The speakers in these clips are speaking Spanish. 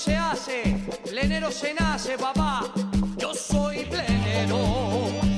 se hace, plenero se nace, papá. Yo soy plenero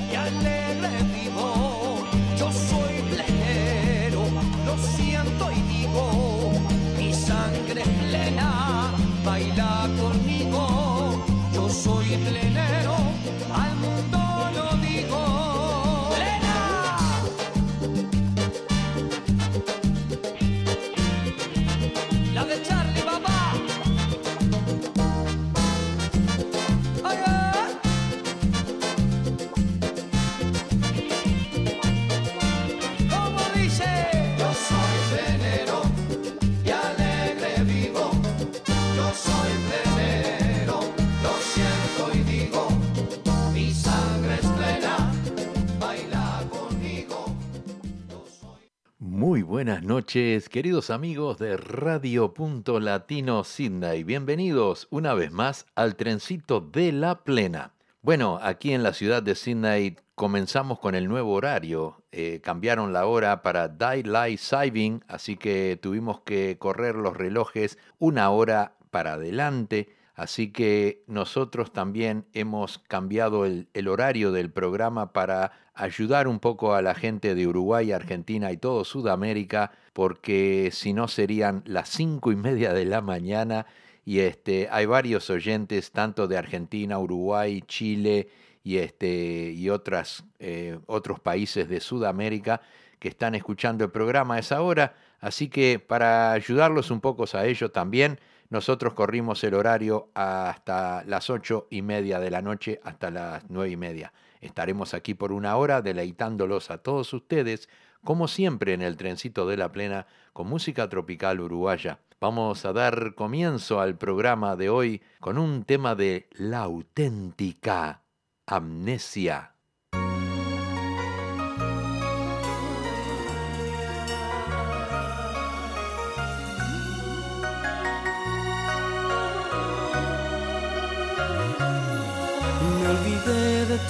buenas noches, queridos amigos de Radio Punto Latino Sydney. Bienvenidos una vez más al trencito de la plena. Bueno, aquí en la ciudad de Sydney comenzamos con el nuevo horario. Eh, cambiaron la hora para Daylight Saving, así que tuvimos que correr los relojes una hora para adelante. Así que nosotros también hemos cambiado el, horario del programa para ayudar un poco a la gente de Uruguay, Argentina y todo Sudamérica, porque si no serían las cinco y media de la mañana y este, hay varios oyentes tanto de Argentina, Uruguay, Chile y, este, y otras, eh, otros países de Sudamérica que están escuchando el programa a esa hora. Así que para ayudarlos un poco a ellos también, nosotros corrimos el horario hasta las ocho y media de la noche hasta las nueve y media. Estaremos aquí por una hora deleitándolos a todos ustedes, como siempre en el trencito de la plena, con música tropical uruguaya. Vamos a dar comienzo al programa de hoy con un tema de la auténtica amnesia.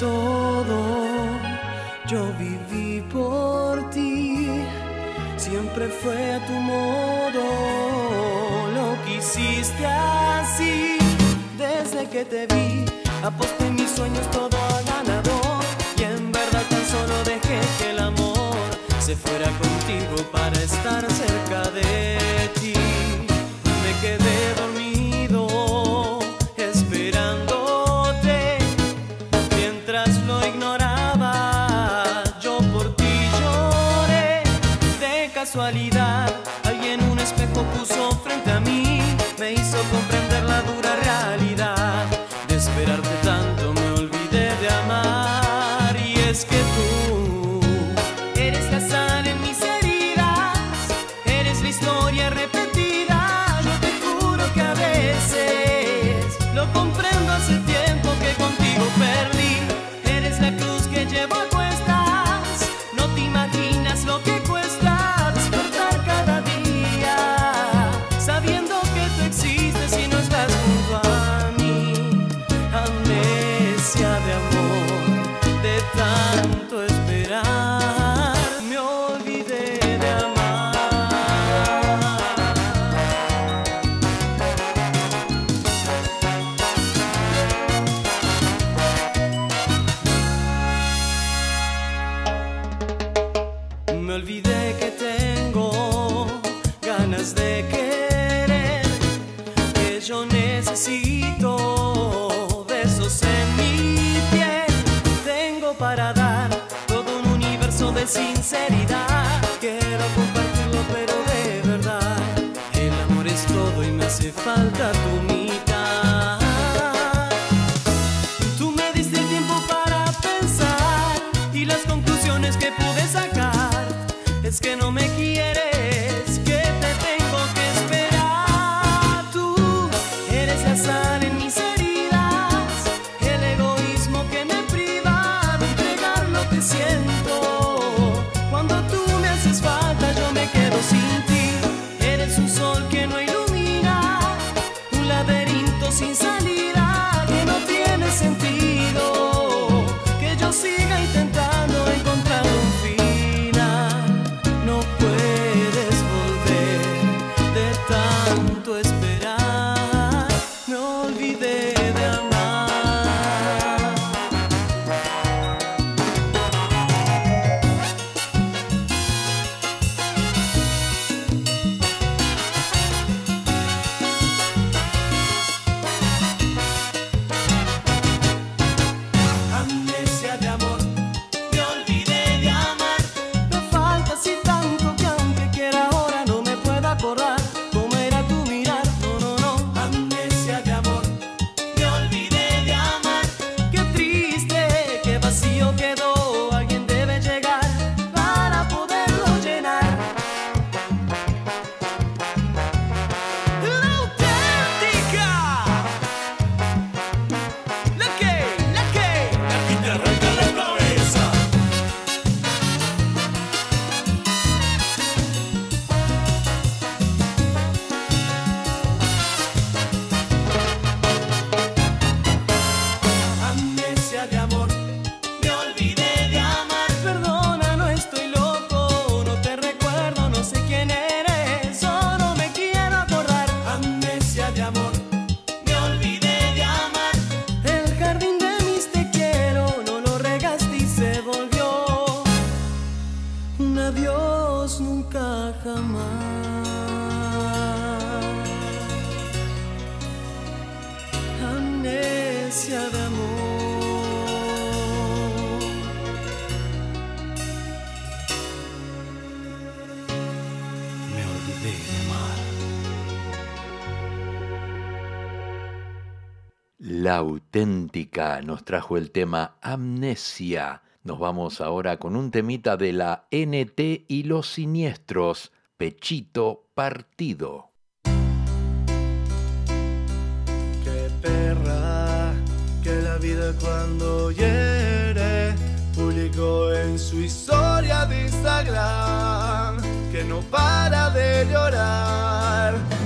Todo, yo viví por ti, siempre fue a tu modo, lo quisiste así, desde que te vi, aposté mis sueños todo a ganador, y en verdad tan solo dejé que el amor se fuera contigo para estar cerca de ti, alguien un espejo puso necesito besos en mi piel. Tengo para dar todo un universo de sinceridad. Quiero compartirlo, pero de verdad. El amor es todo y me hace falta tu. Auténtica nos trajo el tema Amnesia. Nos vamos ahora con un temita de la NT y los siniestros, Pechito Partido. Qué perra, que la vida cuando hiere, publicó en su historia de Instagram, que no para de llorar.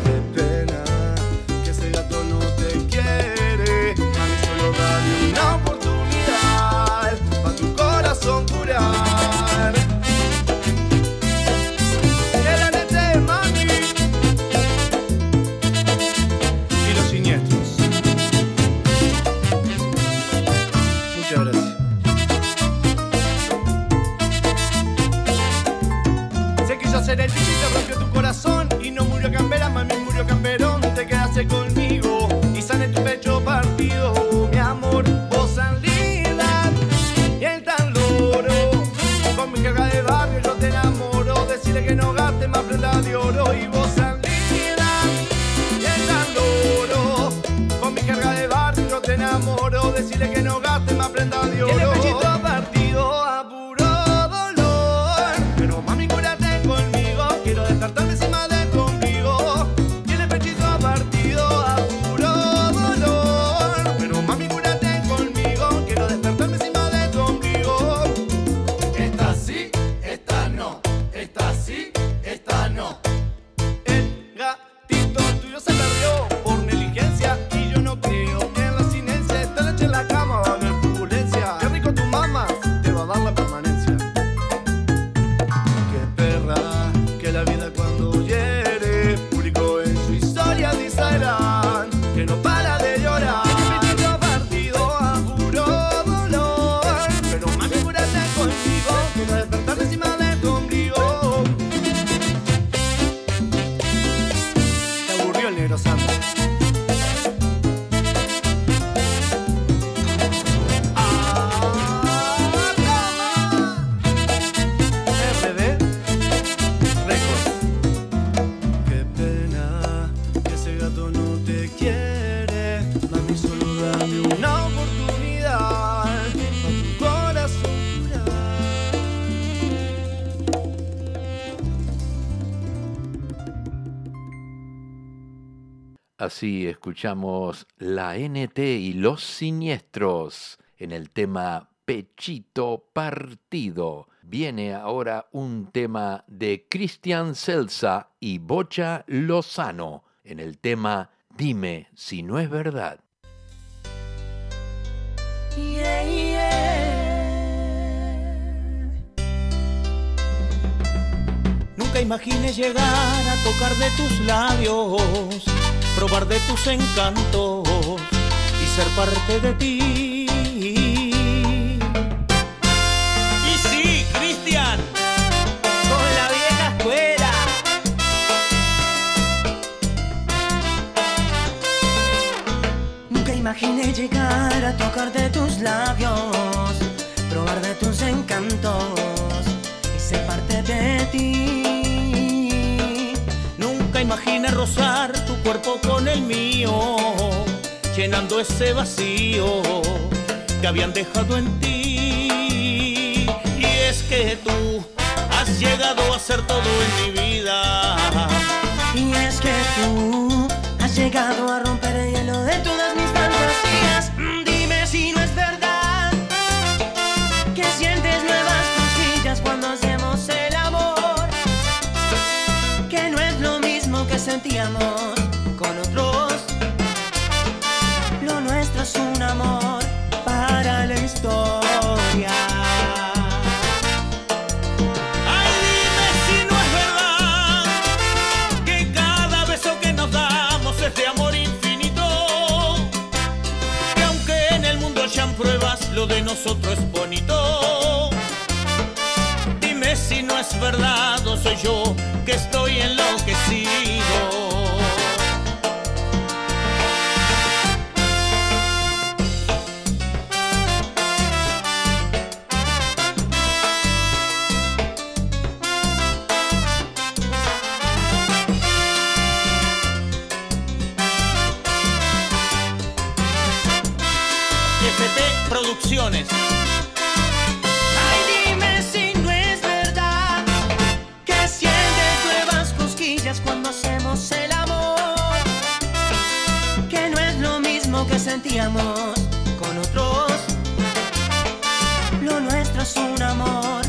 Una oportunidad, pa' tu corazón curar. La neta, mami. y los siniestros. Muchas gracias. Sé que yo seré el te rompió tu corazón y no murió Campera, mami murió Camperón. Te quedaste conmigo Decirle que no gaste más prenda de oro y vos tan linda y el tan loro. Con mi carga de barrio yo te enamoro. Decirle que no gaste más prenda de oro. Así escuchamos la NT y los siniestros en el tema Pechito Partido. Viene ahora un tema de Cristian Celsa y Bocha Lozano en el tema Dime si no es verdad. Nunca imaginé llegar a tocar de tus labios, probar de tus encantos y ser parte de ti. Y sí, Cristian, con la vieja escuela. Nunca imaginé llegar a tocar de tus labios, probar de tus encantos y ser parte de ti. Nunca imaginé rozar cuerpo con el mío, llenando ese vacío que habían dejado en ti. Y es que tú has llegado a ser todo en mi vida. Y es que tú has llegado a romper el hielo de todas mis fantasías. Mm, Dime si no es verdad que sientes nuevas cosquillas cuando hacemos el amor. Que no es lo mismo que sentíamos es verdad o soy yo que estoy enloquecido. Que sentíamos con otros. Lo nuestro es un amor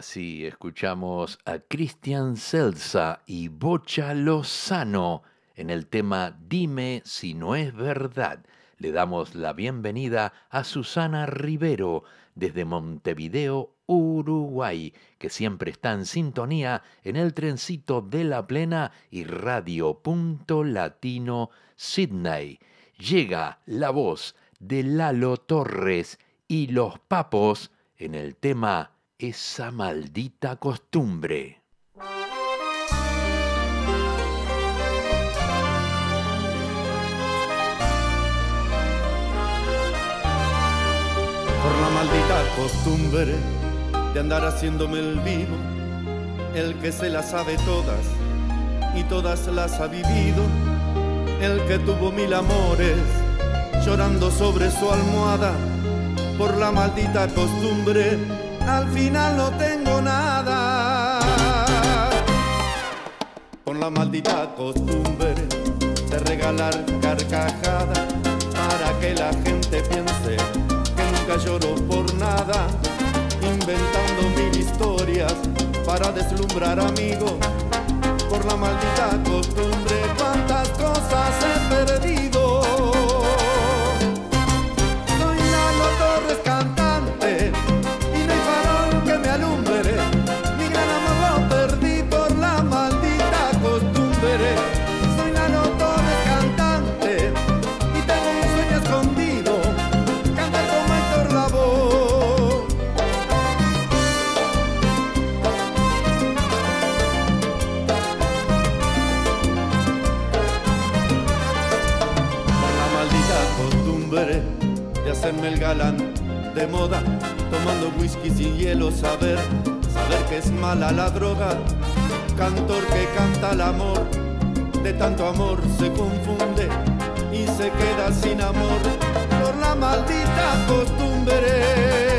Así escuchamos a Cristian Celsa y Bocha Lozano en el tema Dime si no es verdad. Le damos la bienvenida a Susana Rivero desde Montevideo, Uruguay, que siempre está en sintonía en el trencito de la plena y Radio Punto Latino Sydney. Llega la voz de Lalo Torres y los papos en el tema Esa maldita costumbre. por la maldita costumbre de andar haciéndome el vivo, el que se las sabe todas y todas las ha vivido, el que tuvo mil amores llorando sobre su almohada, por la maldita costumbre, al final no tengo nada. Por la maldita costumbre de regalar carcajadas para que la gente piense que nunca lloro por nada, inventando mil historias para deslumbrar amigos. Por la maldita costumbre, cuántas cosas droga, cantor que canta el amor, de tanto amor se confunde y se queda sin amor por la maldita costumbre.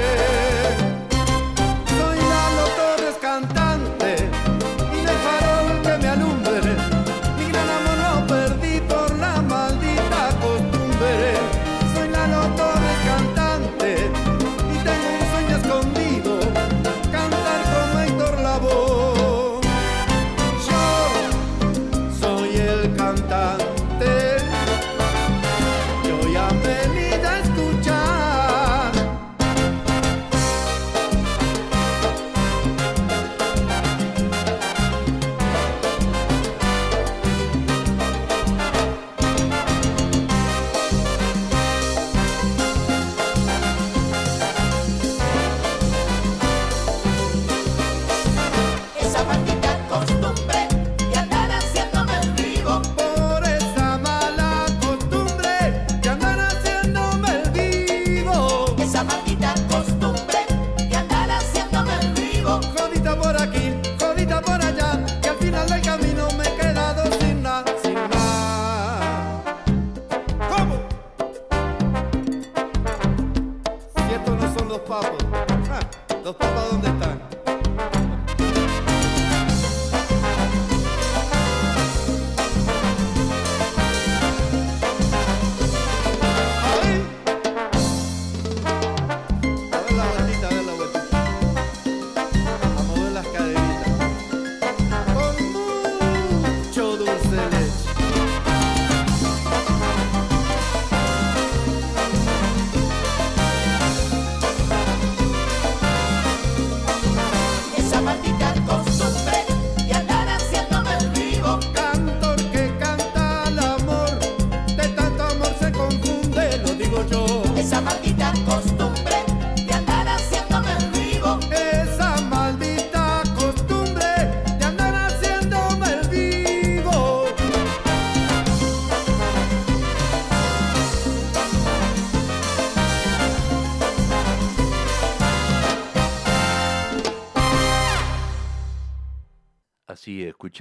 Papa.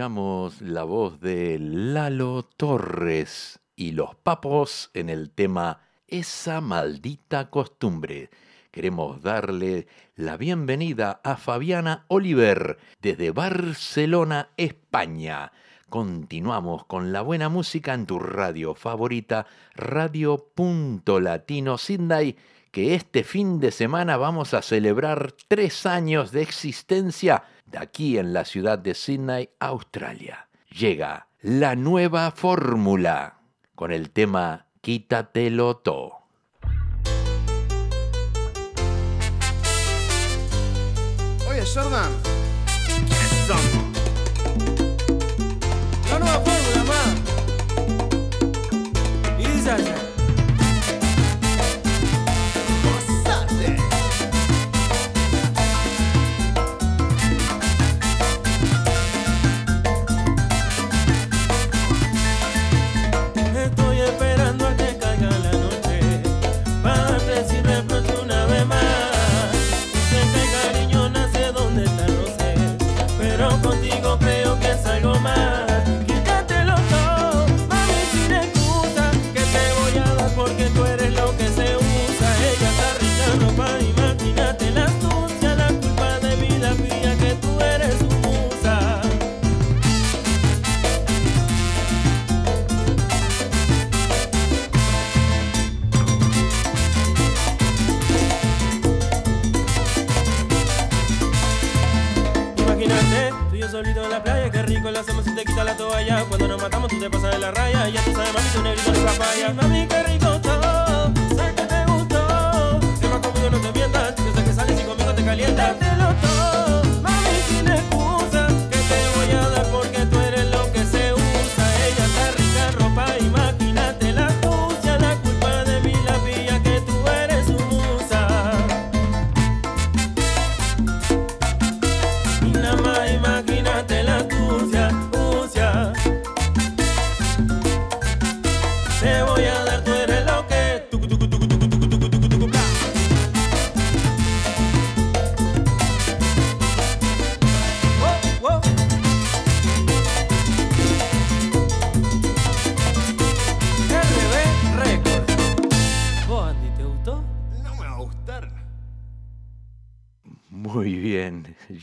La voz de Lalo Torres y los papos en el tema Esa maldita costumbre. Queremos darle la bienvenida a Fabiana Oliver desde Barcelona, España. Continuamos con la buena música en tu radio favorita, Radio Punto Latino Sydney, que este fin de semana vamos a celebrar tres años de existencia aquí en la ciudad de Sydney, Australia. Llega la nueva fórmula con el tema Quítatelo todo. Oye, Jordan. ¿Quiénes somos? La nueva fórmula, man. Y dice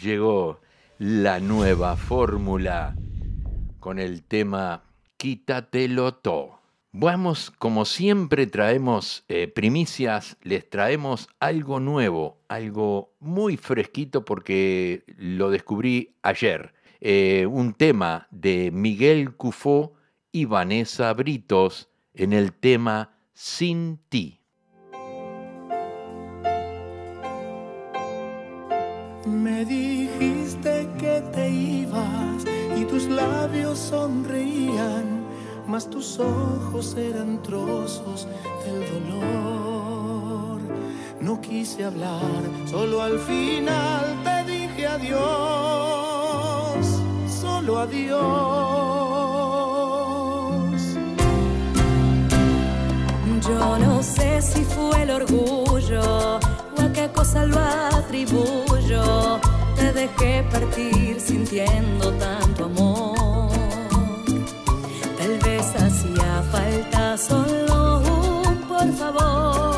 llegó la nueva fórmula con el tema Quítatelo todo. Vamos, como siempre traemos eh, primicias, les traemos algo nuevo, algo muy fresquito porque lo descubrí ayer. Eh, un tema de Miguel Cufó y Vanessa Britos en el tema Sin ti. Me dijiste que te ibas y tus labios sonreían, mas tus ojos eran trozos del dolor. No quise hablar, solo al final te dije adiós, solo adiós. Yo no sé si fue el orgullo qué cosa lo atribuyo. Te dejé partir sintiendo tanto amor. Tal vez hacía falta solo un por favor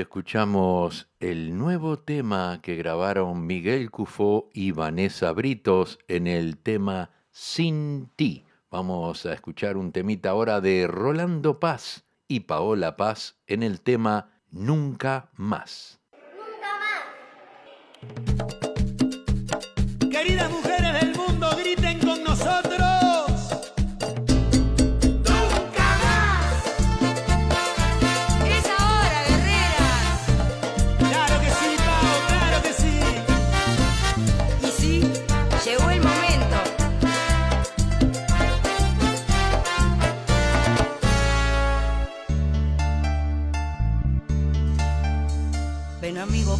Escuchamos el nuevo tema que grabaron Miguel Cufó y Vanessa Britos en el tema Sin ti. Vamos a escuchar un temita ahora de Rolando Paz y Paola Paz en el tema Nunca más. Queridas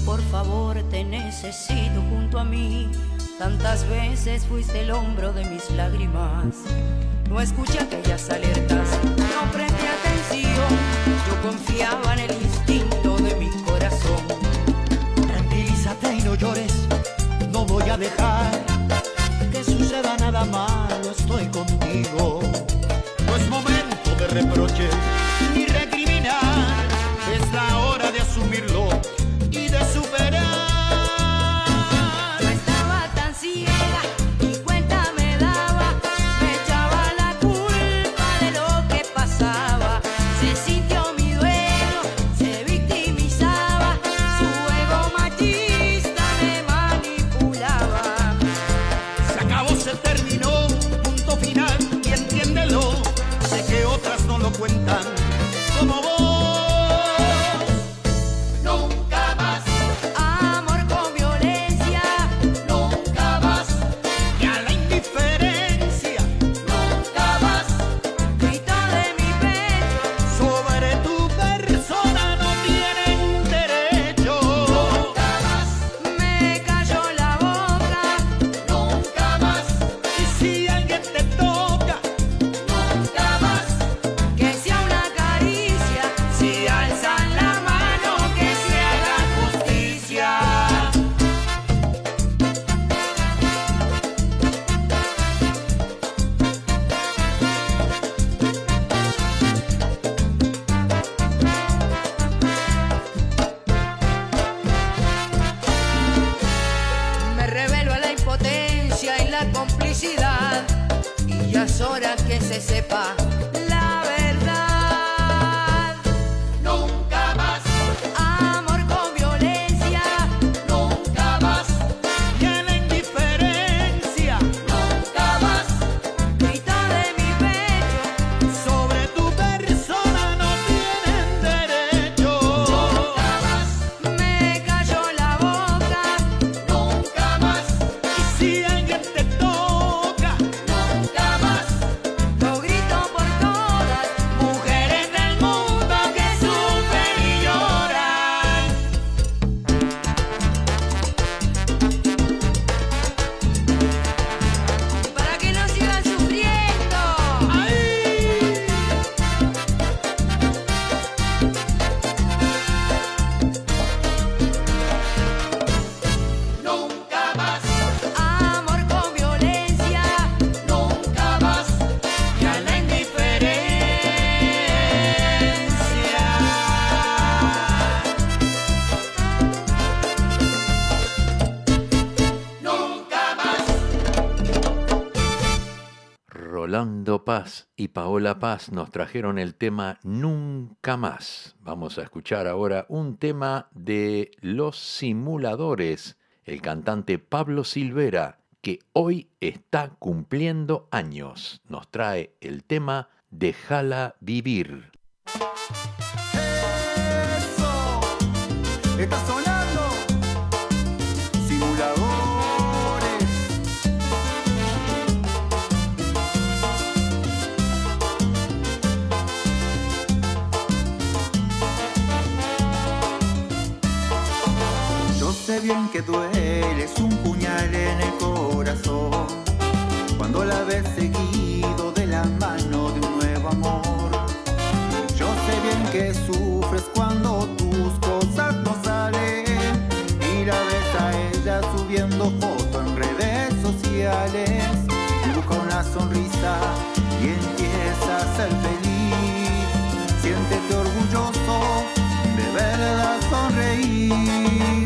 por favor, te necesito junto a mí. Tantas veces fuiste el hombro de mis lágrimas. No escuché aquellas alertas, no presté atención. Yo confiaba en el instinto de mi corazón. Tranquilízate y no llores, no voy a dejar que suceda nada malo, estoy contigo. No es momento de reproches y Paola Paz nos trajeron el tema Nunca más. Vamos a escuchar ahora un tema de Los Simuladores, el cantante Pablo Silvera, que hoy está cumpliendo años. Nos trae el tema Déjala vivir. Bien que duele, es un puñal en el corazón. Cuando la ves seguido de la mano de un nuevo amor. Yo sé bien que sufres cuando tus cosas no salen y la ves a ella subiendo fotos en redes sociales. Busca una sonrisa y empieza a ser feliz. Siéntete orgulloso de verla sonreír.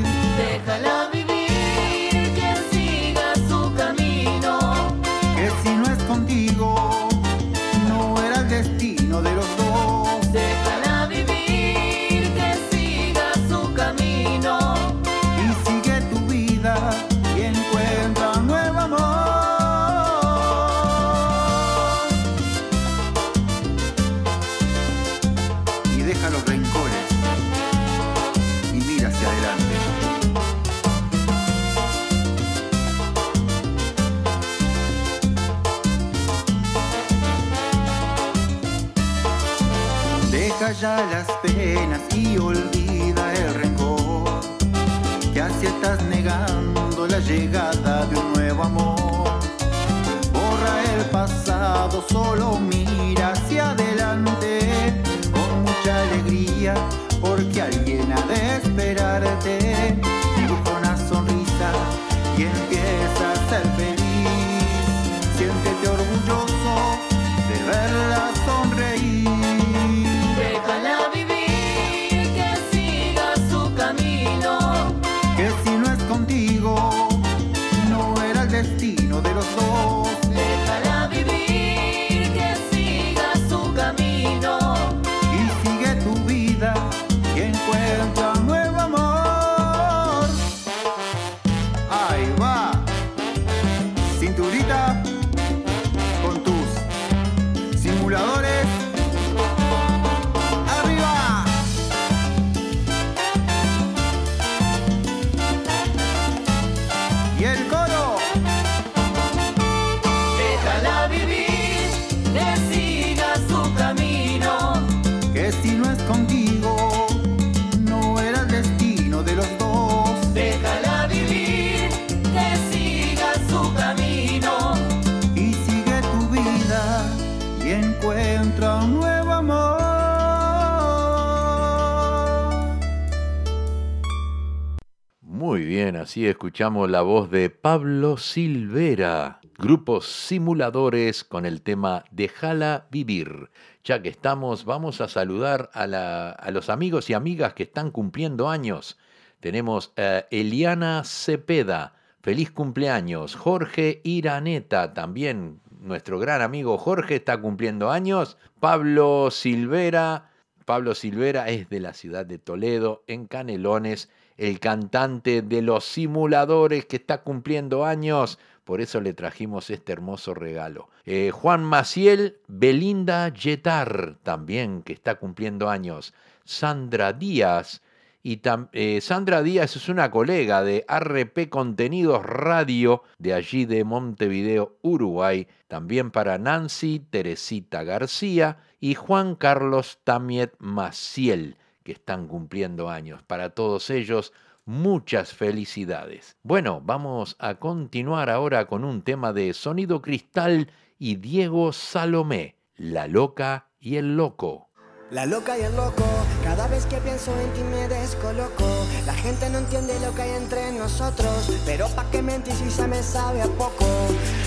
Así escuchamos la voz de Pablo Silvera, grupos simuladores con el tema Déjala vivir. Ya que estamos, vamos a saludar a, la- a los amigos y amigas que están cumpliendo años. Tenemos a Eliana Cepeda, feliz cumpleaños. Jorge Iraneta, también nuestro gran amigo Jorge está cumpliendo años. Pablo Silvera, Pablo Silvera es de la ciudad de Toledo, en Canelones, el cantante de los simuladores que está cumpliendo años. Por eso le trajimos este hermoso regalo. Eh, Juan Maciel, Belinda Yetar, también que está cumpliendo años. Sandra Díaz, y eh, Sandra Díaz es una colega de RP Contenidos Radio de allí de Montevideo, Uruguay. También para Nancy Teresita García y Juan Carlos Tamiet Maciel, que están cumpliendo años. Para todos ellos, muchas felicidades. Bueno, vamos a continuar ahora con un tema de Sonido Cristal y Diego Salomé, La Loca y el Loco. La loca y el loco, cada vez que pienso en ti me descoloco. La gente no entiende lo que hay entre nosotros, pero pa' qué mentir si se me sabe a poco,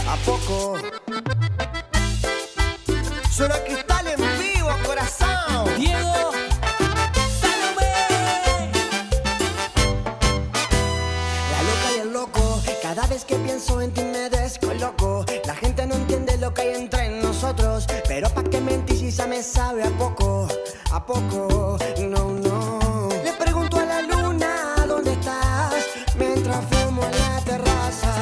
a poco. Suena cristal en vivo, corazón. Diego, en ti me descoloco. La gente no entiende lo que hay entre nosotros, pero pa' qué mentir si me sabe a poco, a poco. No, no. Le pregunto a la luna dónde estás, mientras fumo en la terraza.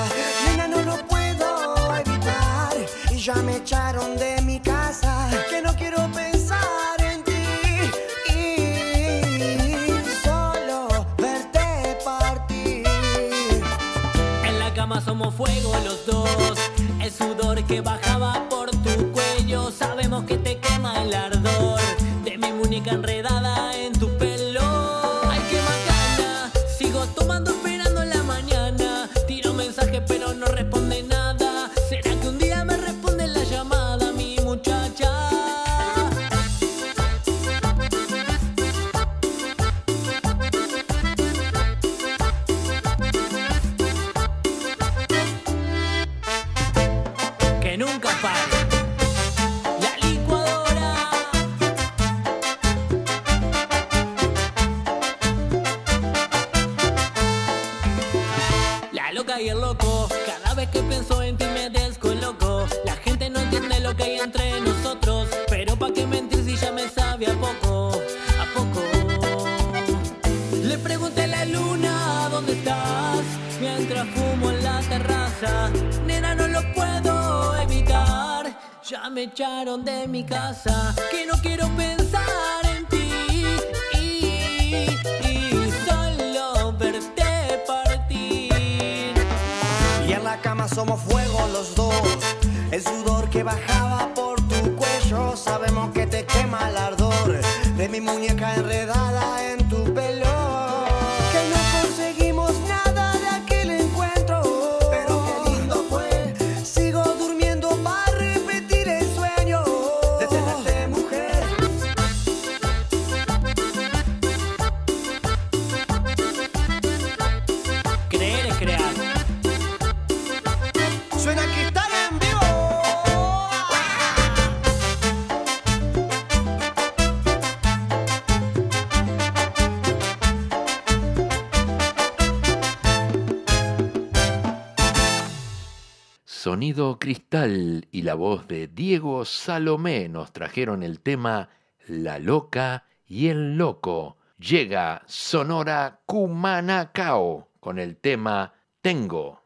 No lo puedo evitar y ya me echaron sudor que bajaba por tu cuello. Sabemos que te quema el ardor Sonido Cristal y la voz de Diego Salomé nos trajeron el tema La Loca y el Loco. Llega Sonora Cumanacao con el tema Tengo.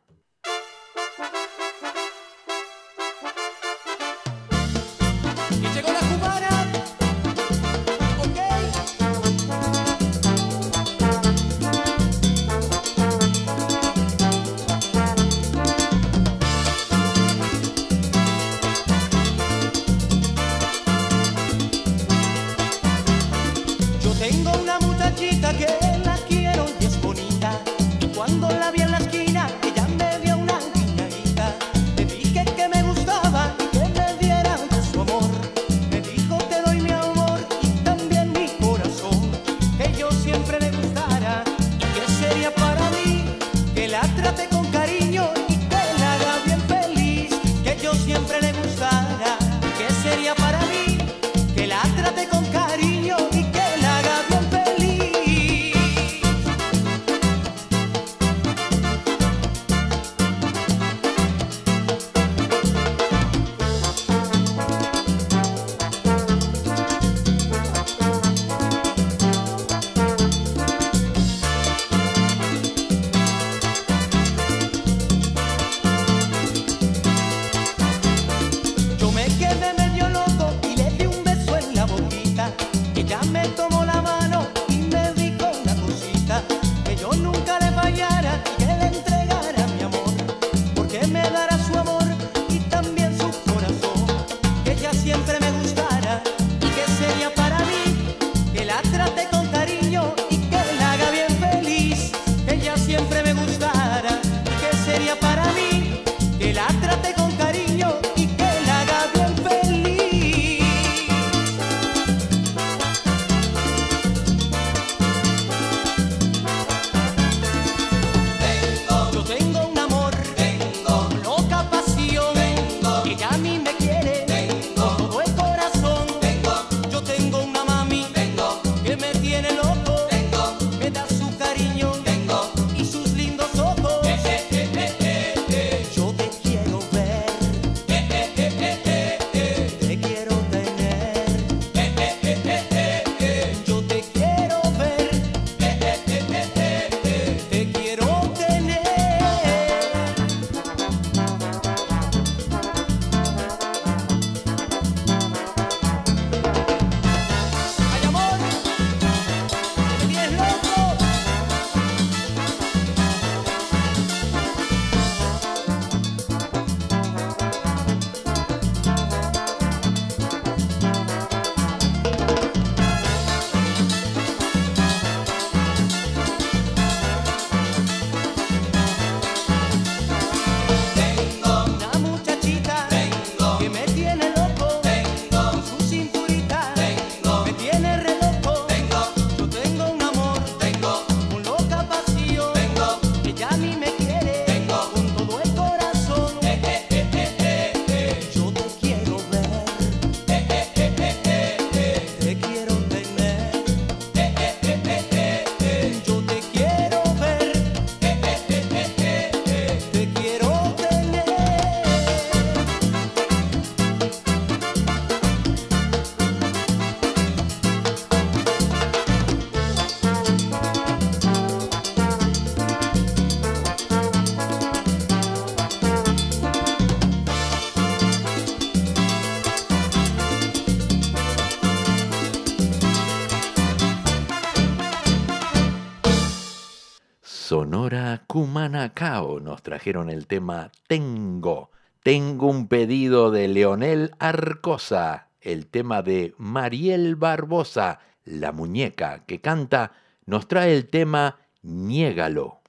Trajeron el tema Tengo. Tengo un pedido de Leonel Arcosa, el tema de Mariel Barbosa, la muñeca que canta, nos trae el tema Niégalo.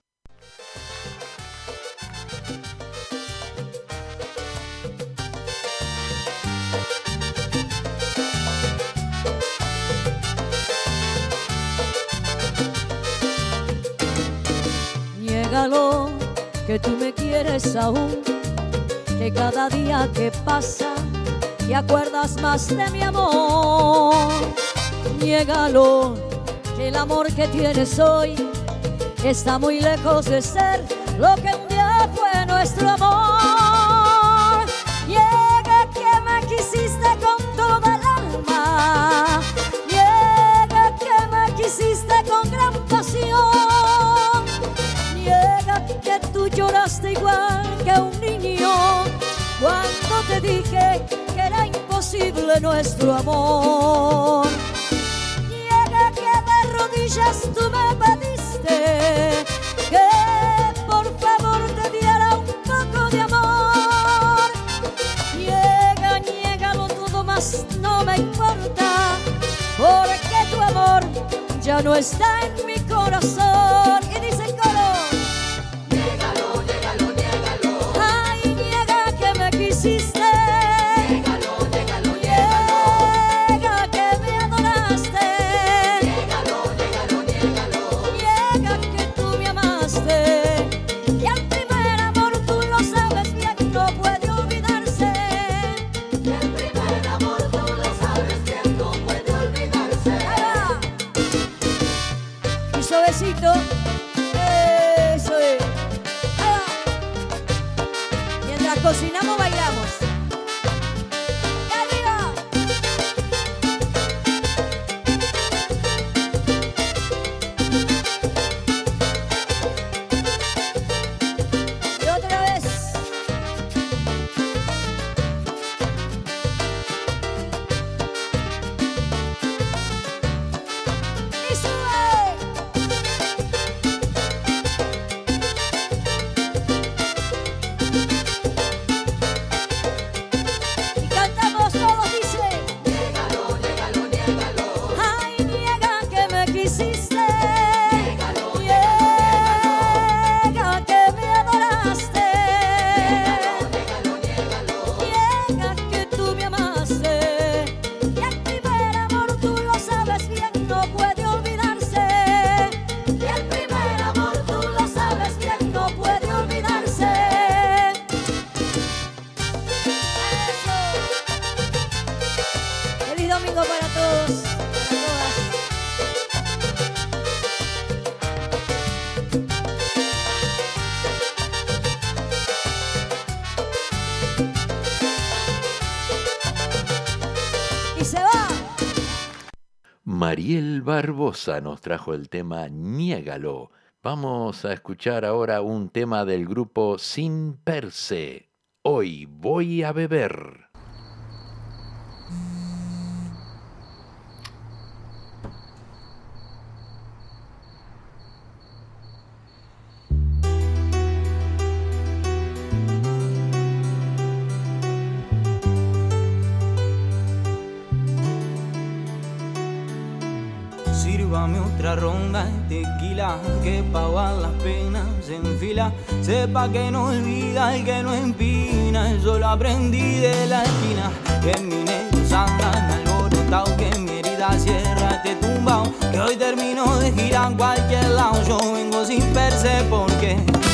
Niégalo, que tú me quieres aún, que cada día que pasa te acuerdas más de mi amor. Niégalo, que el amor que tienes hoy está muy lejos de ser lo que un día fue nuestro amor. Igual que un niño cuando te dije que era imposible nuestro amor. Niega que de rodillas tú me pediste que por favor te diera un poco de amor. Niega, niégalo todo más, no me importa, porque tu amor ya no está en mi corazón. Barbosa nos trajo el tema Niégalo. Vamos a escuchar ahora un tema del grupo Sin Perse. Hoy voy a beber. Que no olvida y que no empina. Eso lo aprendí de la esquina. Que mi negros andan alborotado, que mi herida cierra este tumbao. Que hoy termino de girar en cualquier lado. Yo vengo sin perse porque.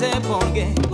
Sin perse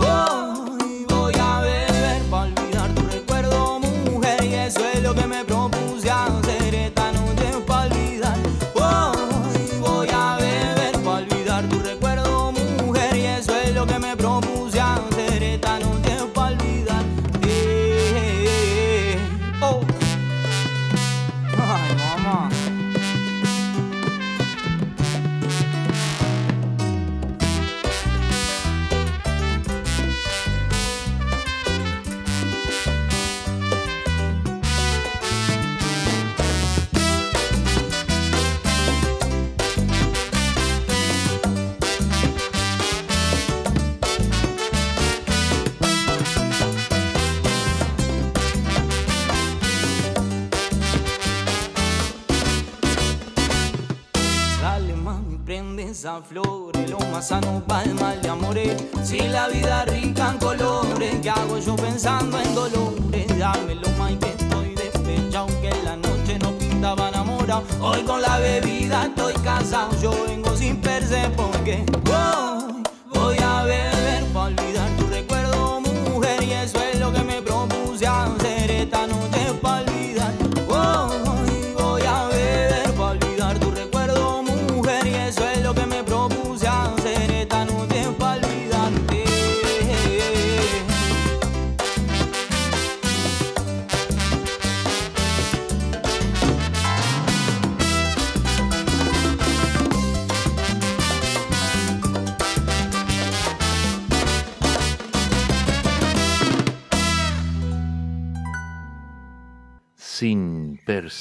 piensa flores, lo más sano para el mal de amores. Si la vida rica en colores, ¿qué hago yo pensando en dolores? Dámelo más que estoy despechado, que la noche no pintaba enamorado. Hoy con la bebida estoy cansado, yo vengo sin perse porque voy, voy a beber para olvidar tu recuerdo, mujer, y eso es lo que me propuse hacer esta noche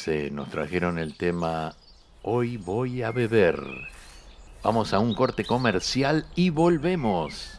nos trajeron el tema Hoy voy a beber. Vamos a un corte comercial y volvemos.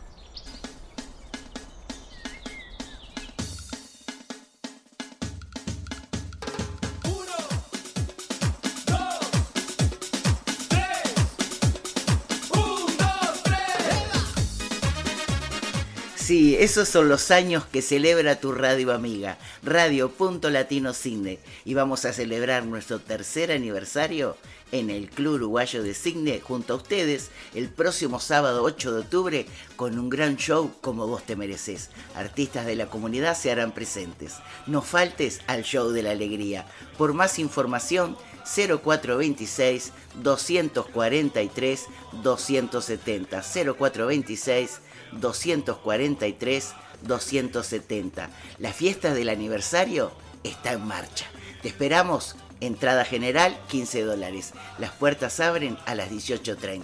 Esos son los años que celebra tu radio amiga, Radio Punto Latino Cine. Y vamos a celebrar nuestro tercer aniversario en el Club Uruguayo de Cine junto a ustedes el próximo sábado 8 de octubre con un gran show como vos te mereces. Artistas de la comunidad se harán presentes. No faltes al show de la alegría. Por más información 0426 243 270 0426 243 270. La fiesta del aniversario está en marcha. Te esperamos. Entrada general 15 dólares. Las puertas abren a las 18.30.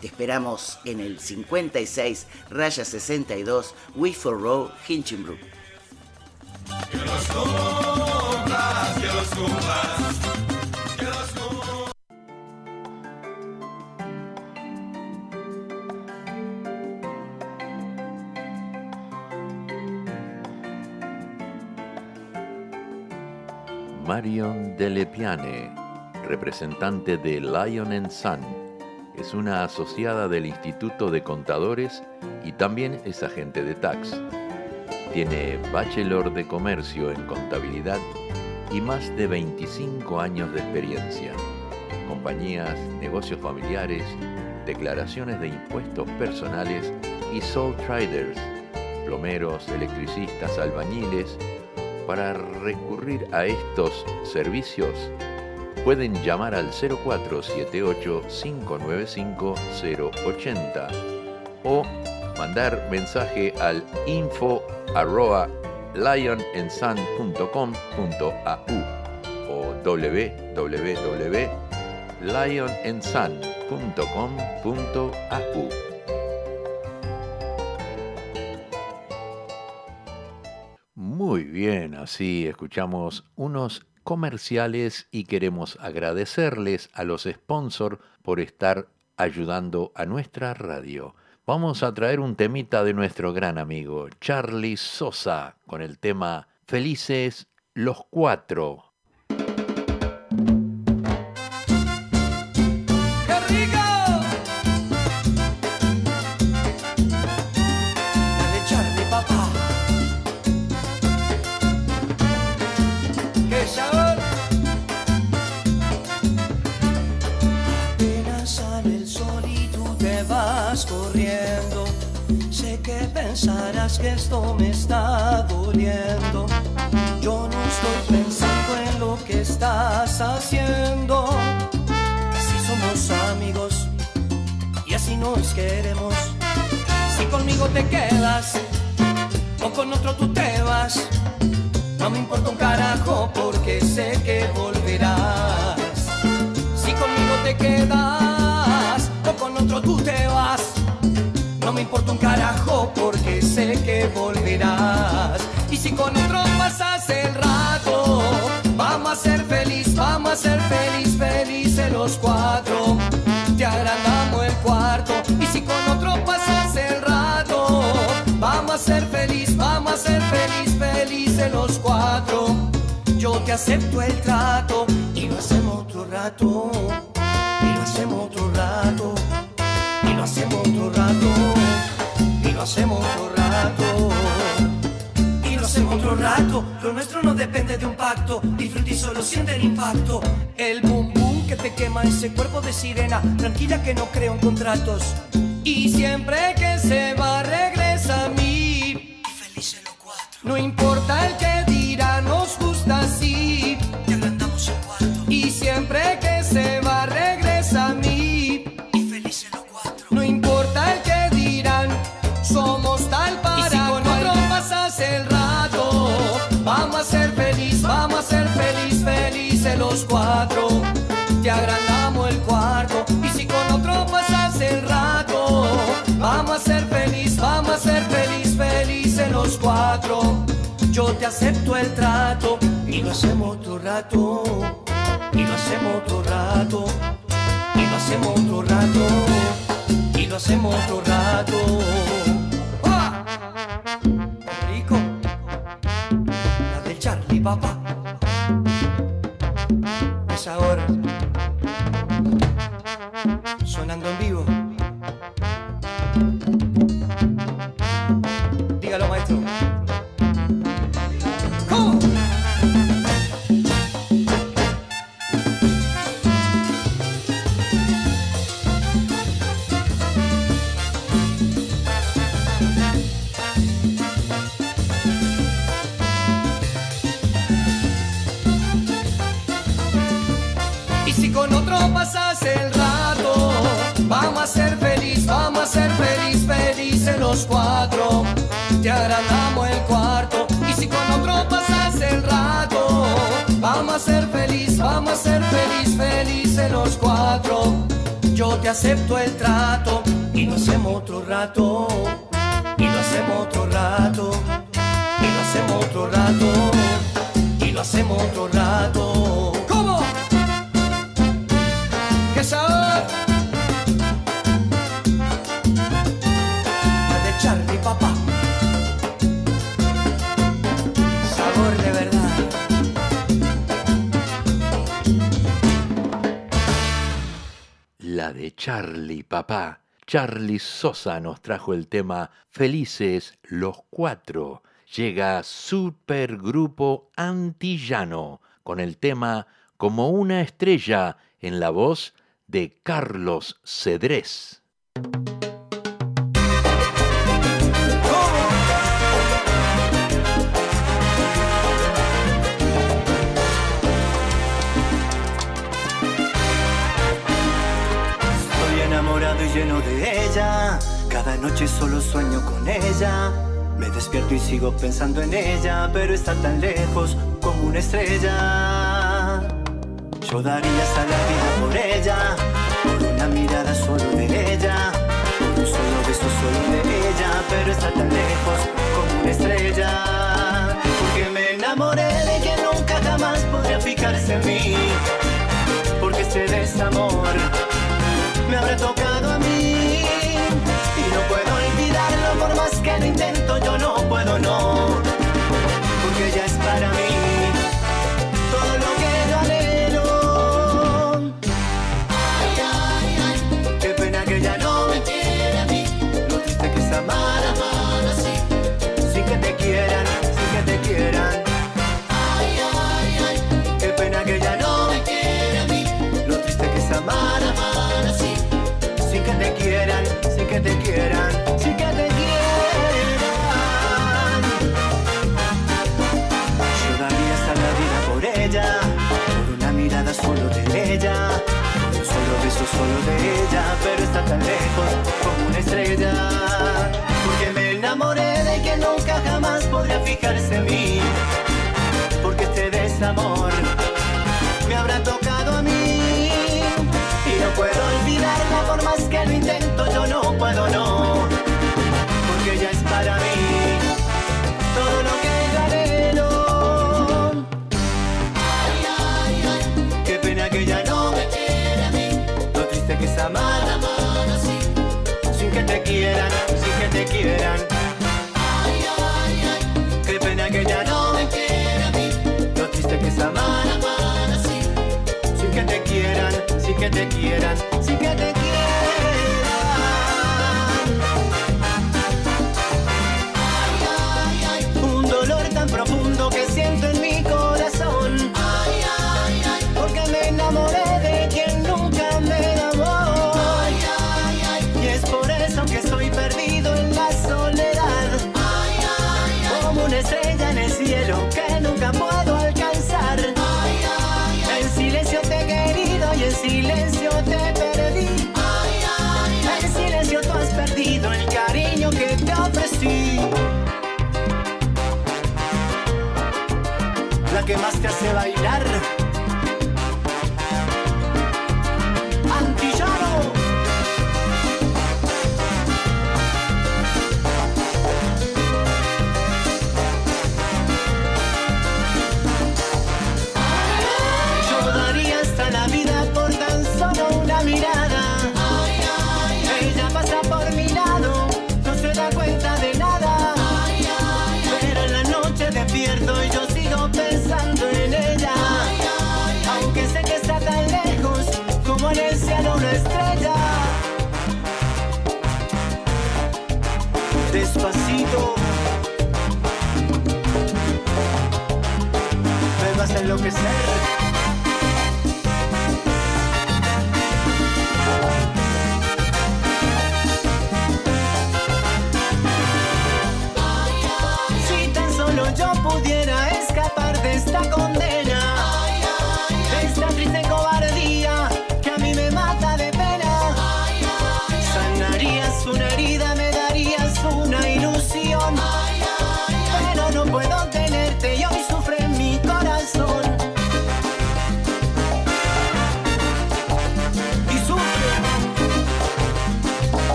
Te esperamos en el 56 raya 62 Whitford Road, Hinchinbrook. Que los cumplas, que los cumplas, Marion Delepiane, representante de Lion Sun, es una asociada del Instituto de Contadores y también es agente de tax. Tiene Bachelor de Comercio en Contabilidad y más de 25 años de experiencia. Compañías, negocios familiares, declaraciones de impuestos personales y sole traders, plomeros, electricistas, albañiles. Para recurrir a estos servicios, pueden llamar al 0478-595-080 o mandar mensaje al info arroba lionandsun.com.au o www.lionandsun.com.au. Muy bien, así escuchamos unos comerciales y queremos agradecerles a los sponsors por estar ayudando a nuestra radio. Vamos a traer un temita de nuestro gran amigo Charlie Sosa con el tema Felices los Cuatro. Que esto me está doliendo. Yo no estoy pensando en lo que estás haciendo. Así somos amigos y así nos queremos. Si conmigo te quedas o con otro tú te vas, no me importa un carajo porque sé que volverás. Si conmigo te quedas o con otro tú te vas, me importa un carajo porque sé que volverás. Y si con otro pasas el rato, vamos a ser feliz, vamos a ser feliz, felices los cuatro. Te agrandamos el cuarto. Y si con otro pasas el rato, vamos a ser feliz, vamos a ser feliz, felices los cuatro. Yo te acepto el trato y lo hacemos otro rato. Hacemos otro rato. Y lo hacemos otro rato, lo nuestro no depende de un pacto, disfruta y solo siente el impacto. El boom boom que te quema ese cuerpo de sirena, tranquila que no creo en contratos. Y siempre que se va regresa a mí, y felices los cuatro. No importa el que dirá, nos gusta así, y agrandamos el cuarto. Y siempre que los cuatro. Te agrandamos el cuarto y si con otro pasas el rato, vamos a ser feliz, vamos a ser feliz, felices los cuatro. Yo te acepto el trato y lo hacemos otro rato, y lo hacemos otro rato, y lo hacemos otro rato, y lo hacemos otro rato. ¡Ah! Rico, la del Charlie, papá. Es Yo te acepto el trato y lo hacemos otro rato. Y lo hacemos otro rato. Y lo hacemos otro rato. Y lo hacemos otro rato. Charlie, papá. Charlie Sosa nos trajo el tema Felices los Cuatro. Llega Supergrupo Antillano con el tema Como una estrella en la voz de Carlos Cedrés. Noche solo sueño con ella. Me despierto y sigo pensando en ella, pero está tan lejos como una estrella. Yo daría hasta la vida por ella, por una mirada solo de ella, por un solo beso solo de ella, pero está tan lejos como una estrella. Porque me enamoré de quien nunca jamás podría fijarse en mí, porque este desamor me habrá tocado solo de ella pero está tan lejos como una estrella. Porque me enamoré de que nunca jamás podría fijarse en mí. Porque este desamor me habrá tocado a mí. Y no puedo olvidarla por más que lo intento yo no puedo no quieran sin que te quieran. Ay ay ay qué pena que ella no me quiere a mí. Lo triste que es amar amar así sin que te quieran, sin que te quieran. llegaste a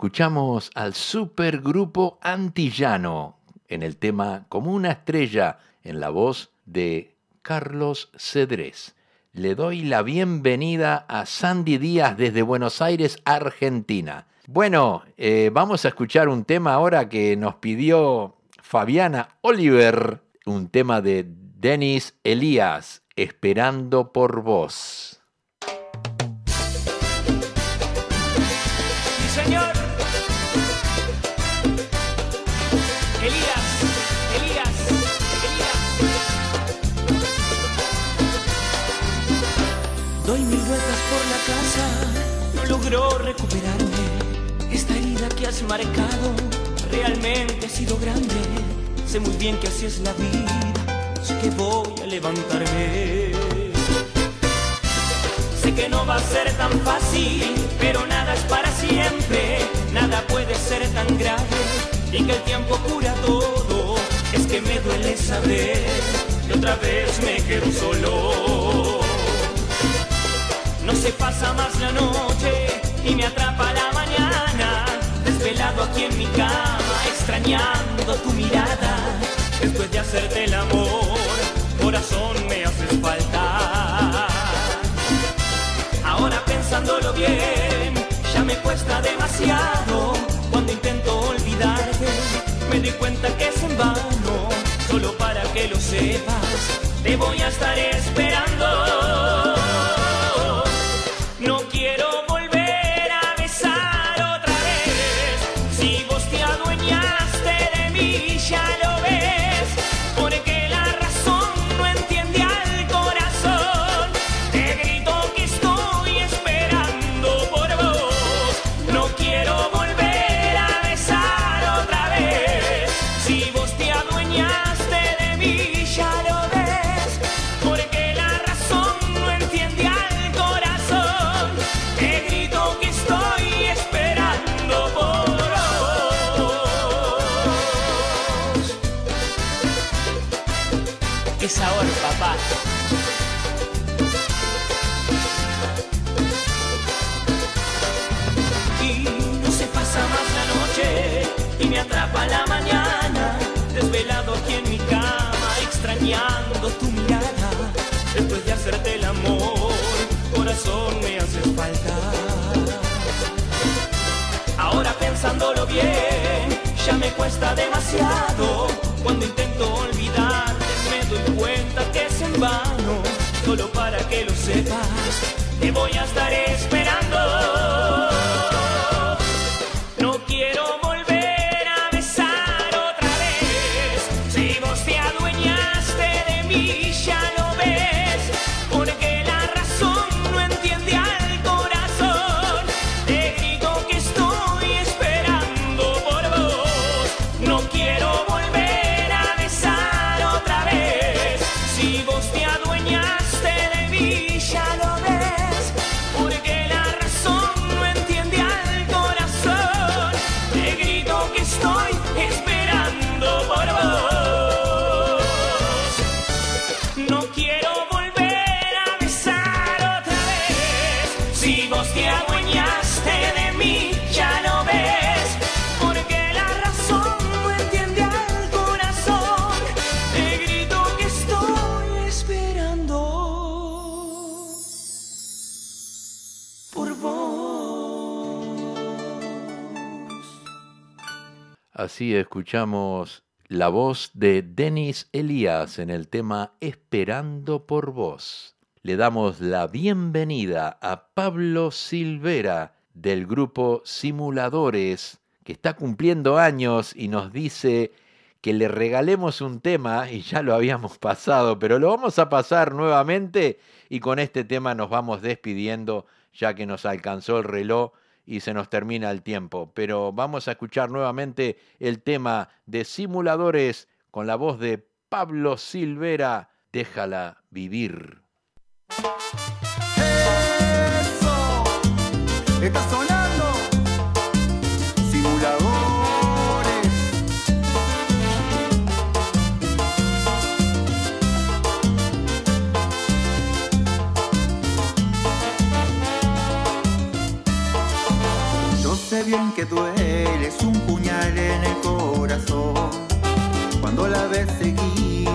escuchamos al supergrupo antillano en el tema Como una estrella en la voz de Carlos Cedrés. Le doy la bienvenida a Sandy Díaz desde Buenos Aires, Argentina. Bueno, eh, vamos a escuchar un tema ahora que nos pidió Fabiana Oliver, un tema de Denis Elías, Esperando por vos. Has marcado realmente ha sido grande. Sé muy bien que así es la vida, sé que voy a levantarme. Sé que no va a ser tan fácil, pero nada es para siempre, nada puede ser tan grave y que el tiempo cura todo. Es que me duele saber que otra vez me quedo solo. No se pasa más la noche y me atrapa la mañana, desvelado aquí en mi cama, extrañando tu mirada. Después de hacerte el amor, corazón me haces falta. Ahora pensándolo bien, ya me cuesta demasiado. Cuando intento olvidarte, me doy cuenta que es en vano. Solo para que lo sepas, te voy a estar esperando. Cuesta demasiado. Cuando intento olvidarte, me doy cuenta que es en vano. Solo para que lo sepas, te voy a estar esperando. escuchamos la voz de Denis Elías en el tema Esperando por vos. Le damos la bienvenida a Pablo Silvera del grupo Simuladores, que está cumpliendo años y nos dice que le regalemos un tema, y ya lo habíamos pasado, pero lo vamos a pasar nuevamente y con este tema nos vamos despidiendo ya que nos alcanzó el reloj y se nos termina el tiempo. Pero vamos a escuchar nuevamente el tema de Simuladores con la voz de Pablo Silvera. Déjala vivir. bien que duele, es un puñal en el corazón. Cuando la ves seguir